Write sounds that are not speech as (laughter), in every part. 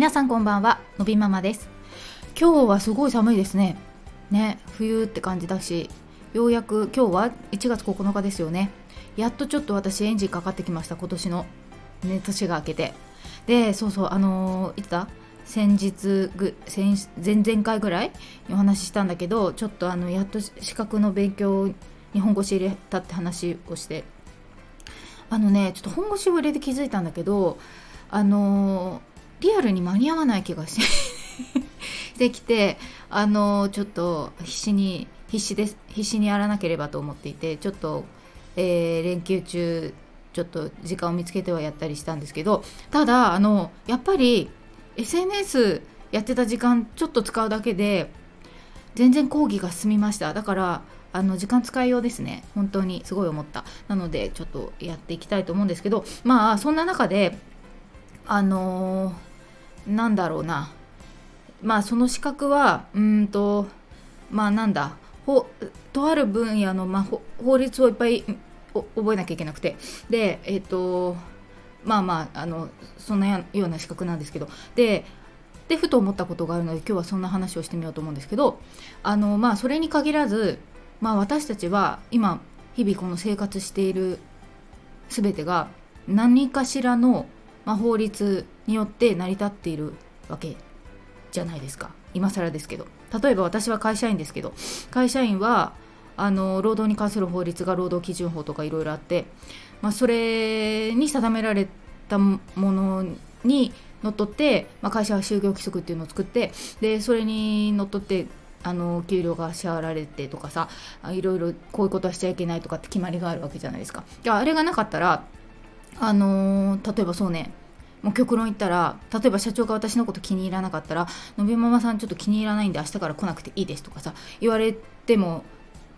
皆さんこんばんはのびママです。今日はすごい寒いですね。ね冬って感じだしようやく今日は1月9日ですよね。やっとちょっと私エンジンかかってきました今年の。ね年が明けて。でそうそうあのー、いつだ先日ぐ先前々回ぐらいお話ししたんだけどちょっとあのやっと資格の勉強に本腰入れたって話をして。あのねちょっと本腰を入れて気づいたんだけどあのリアルに間に合わない気がし (laughs) てきてあのちょっと必死に必死です必死にやらなければと思っていてちょっと、えー、連休中ちょっと時間を見つけてはやったりしたんですけどただあのやっぱり SNS やってた時間ちょっと使うだけで全然講義が進みました。だからあの時間使いようですね。本当にすごい思った。なのでちょっとやっていきたいと思うんですけどまあそんな中であのー、なんだろうな。まあその資格はうんとまあなんだ。ほとある分野の、まあ、法律をいっぱい覚えなきゃいけなくて。でえっ、ー、とまあまああのそんなような資格なんですけど。ででふと思ったことがあるので今日はそんな話をしてみようと思うんですけど。あのまあそれに限らずまあ私たちは今日々この生活している全てが何かしらの、まあ、法律によって成り立っているわけじゃないですか。今更ですけど。例えば私は会社員ですけど。会社員はあの労働に関する法律が労働基準法とかいろいろあって、まあ、それに定められたものにのっとって、まあ、会社は就業規則っていうのを作ってでそれにのっとってあの給料が支払われてとかさいろいろこういうことはしちゃいけないとかって決まりがあるわけじゃないですか。あれがなかったらあのー、例えばそうね。もう極論言ったら例えば社長が私のこと気に入らなかったら「のびママさんちょっと気に入らないんで明日から来なくていいです」とかさ言われても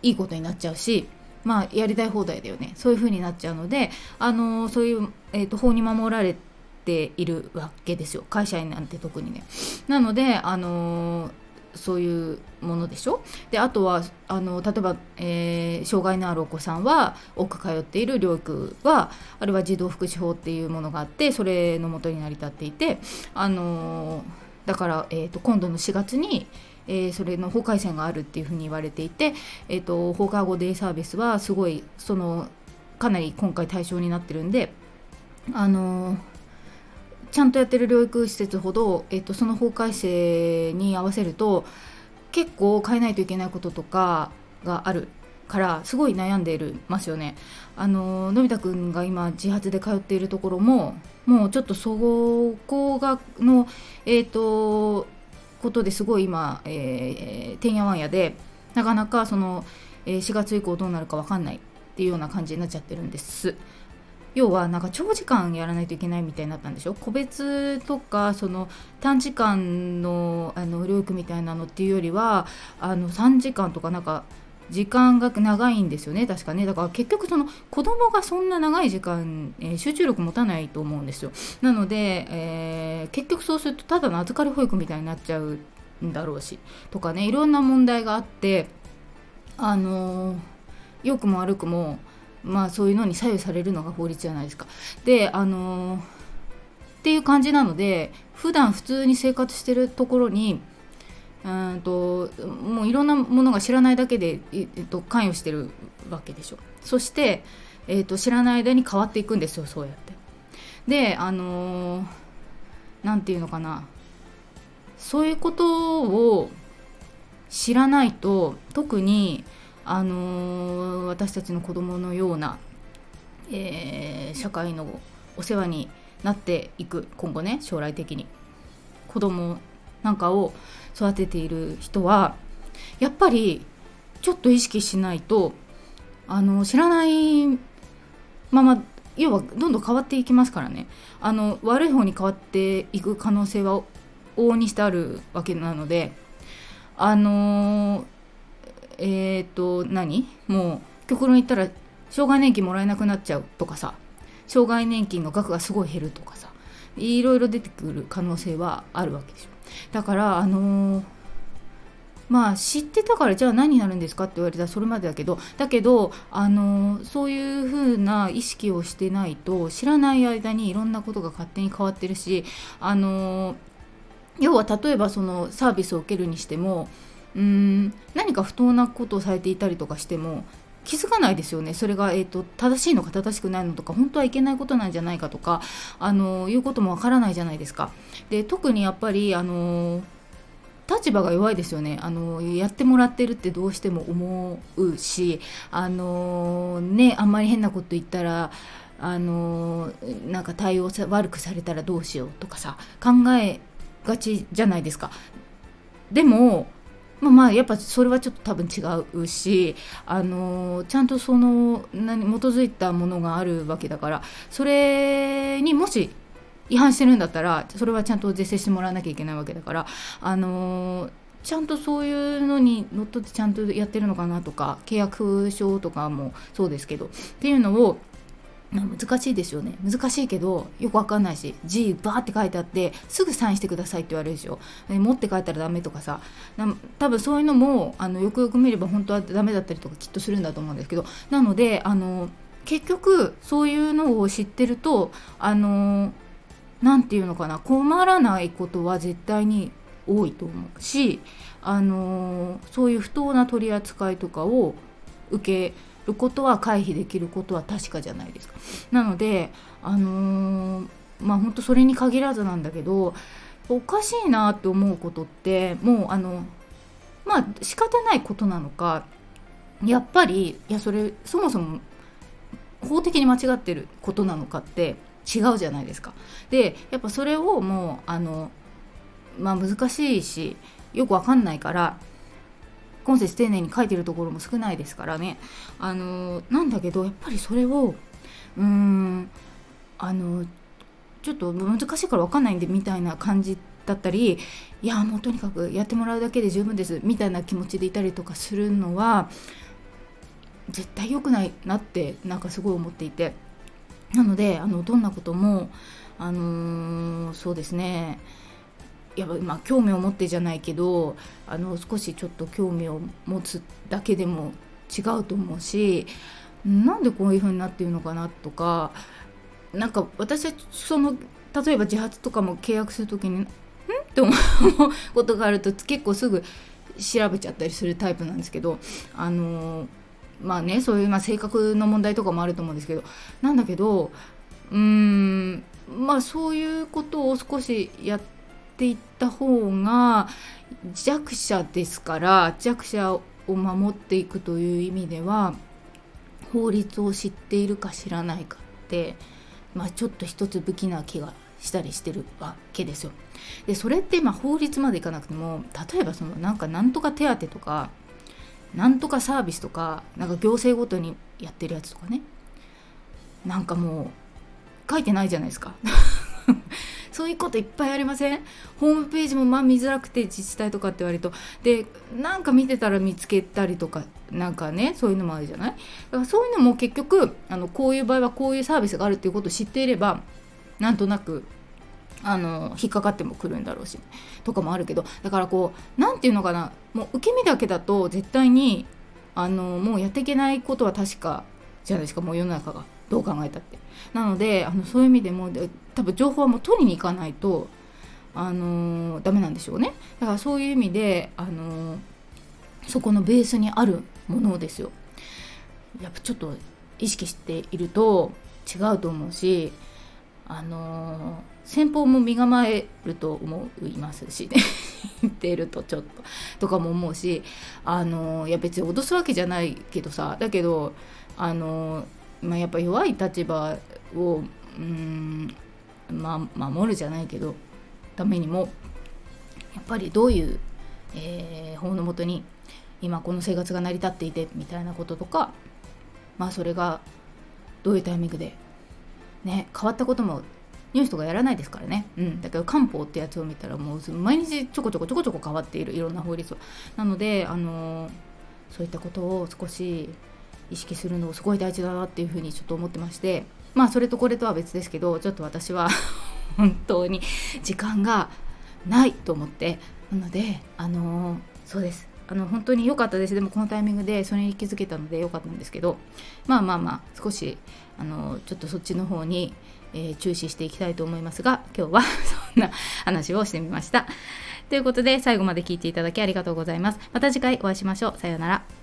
いいことになっちゃうしまあやりたい放題だよね。そういう風になっちゃうのであのそういう、えーと、法に守られているわけですよ。会社員なんて特にね。なのであのそういうものでしょ？であとはあの例えば、えー、障害のあるお子さんは多く通っている療育はあるいは児童福祉法っていうものがあってそれのもとに成り立っていてあのだから、えーと、今度の4月にえー、それの法改正があるっていうふうに言われていて、えーと、放課後デイサービスはすごいそのかなり今回対象になってるんであの、ちゃんとやってる療育施設ほど、えーと、その法改正に合わせると結構変えないといけないこととかがあるからすごい悩んでいるますよね。あののび太くんが今自発で通っているところももうちょっとそこがのえっ、とことですごい今、えー、てんやわんやでなかなかその、えー、4月以降どうなるか分かんないっていうような感じになっちゃってるんです。要はなんか長時間やらないといけないみたいになったんでしょ？個別とかその短時間のあの療育みたいなのっていうよりはあの3時間とかなんか時間が長いんですよね確かね。だから結局その子供がそんな長い時間、えー、集中力持たないと思うんですよ。なので、えー、結局そうするとただの預かり保育みたいになっちゃうんだろうしとかねいろんな問題があってあのー、良くも悪くもまあそういうのに左右されるのが法律じゃないですか。であのっていう感じなので普段普通に生活してるところにうんともういろんなものが知らないだけで、えっと、関与してるわけでしょ。そして、えっと、知らない間に変わっていくんですよそうやって。であの何、て言うのかな。そういうことを知らないと特にあの私たちの子供のような、えー、社会のお世話になっていく今後ね将来的に。子供なんかを育てている人はやっぱりちょっと意識しないとあの知らないまま要はどんどん変わっていきますからね。あの悪い方に変わっていく可能性は往々にしてあるわけなのであのえっ、と何？もう極論言ったら障害年金もらえなくなっちゃうとかさ。障害年金の額がすごい減るとかさ。いろいろ出てくる可能性はあるわけでしょ。だからあのー、まあ知ってたからじゃあ何になるんですかって言われたらそれまでだけどだけど、あのー、そういう風な意識をしてないと知らない間にいろんなことが勝手に変わってるし、あのー、要は例えばそのサービスを受けるにしてもうーん何か不当なことをされていたりとかしても気づかないですよねそれが、えーと、正しいのか正しくないのとか本当はいけないことなんじゃないかとかあのいうこともわからないじゃないですか。で特にやっぱりあの立場が弱いですよねあのやってもらってるってどうしても思うしあのねあんまり変なこと言ったらあのなんか対応悪くされたらどうしようとかさ考えがちじゃないですか。でもまあ、まあやっぱそれはちょっと多分違うし、あのちゃんとその何基づいたものがあるわけだからそれにもし違反してるんだったらそれはちゃんと是正してもらわなきゃいけないわけだから、あのちゃんとそういうのにのっとってちゃんとやってるのかなとか契約書とかもそうですけどっていうのを難しいですよね。難しいけどよくわかんないし字バーって書いてあってすぐサインしてくださいって言われるでしょ。持って帰ったらダメとかさ。多分そういうのもあのよくよく見れば本当はダメだったりとかきっとするんだと思うんですけど。なのであの結局そういうのを知ってるとあの何て言うのかな。困らないことは絶対に多いと思うしあのそういう不当な取り扱いとかを受けることは回避できることは確かじゃないですか。なのであのー、まあ本当それに限らずなんだけどおかしいなって思うことってもうあのまあ仕方ないことなのかやっぱりいやそれそもそも法的に間違ってることなのかって違うじゃないですか。でやっぱそれをもうあのまあ難しいしよくわかんないから今節丁寧に書いてるところも少ないですからね。あのなんだけどやっぱりそれをうーんあのちょっと難しいから分かんないんでみたいな感じだったりいやもうとにかくやってもらうだけで十分ですみたいな気持ちでいたりとかするのは絶対良くないなってなんかすごい思っていて。なのであのどんなこともあのー、そうですね。やっぱまあ興味を持ってじゃないけどあの少しちょっと興味を持つだけでも違うと思うしなんでこういう風になってるのかなとかなんか私はその例えば自発とかも契約する時にん？って思うことがあると結構すぐ調べちゃったりするタイプなんですけどあのまあねそういう、まあ、性格の問題とかもあると思うんですけどなんだけどうーんまあそういうことを少しやってっていった方が弱者ですから弱者を守っていくという意味では法律を知っているか知らないかって、まあ、ちょっと一つ武器な気がしたりしてるわけですよ。でそれってまあ法律までいかなくても例えばそのなんかなんとか手当とかなんとかサービスとかなんか行政ごとにやってるやつとかねなんかもう書いてないじゃないですかそういうこといっぱいありません？ホームページもまあ見づらくて自治体とかって割と。でなんか見てたら見つけたりとかなんかねそういうのもあるじゃない？だからそういうのも結局あのこういう場合はこういうサービスがあるっていうことを知っていればなんとなくあの引っかかってもくるんだろうしとかもあるけど。だからこう何て言うのかな？もう受け身だけだと絶対にあのもうやっていけないことは確かじゃないですか？もう世の中が。どう考えたって。なのであのそういう意味でも多分情報はもう取りに行かないとあのー、ダメなんでしょうねだからそういう意味で、あのー、そこのベースにあるものですよやっぱちょっと意識していると違うと思うしあのー、先方も身構えると思いますしね言ってるとちょっととかも思うしあのいや別に脅すわけじゃないけどさだけどあのまあ、やっぱ弱い立場をうんま守るじゃないけどためにもやっぱりどういう、えー、法のもとに今この生活が成り立っていてみたいなこととかまあそれがどういうタイミングでね変わったこともニュースとかやらないですからね、うん、だけど漢方ってやつを見たらもう毎日ちょこちょこちょこちょこ変わっているいろんな法律は。なのであのそういったことを少し意識するのすごい大事だなっていうふうにちょっと思ってましてまあそれとこれとは別ですけどちょっと私は (laughs) 本当に時間がないと思ってなのであのー、そうです。あの本当に良かったです。でもこのタイミングでそれに気づけたので良かったんですけどまあまあまあ少しあのちょっとそっちの方に、えー、注視していきたいと思いますが今日は (laughs) そんな話をしてみました。ということで最後まで聞いていただきありがとうございます。また次回お会いしましょう。さようなら。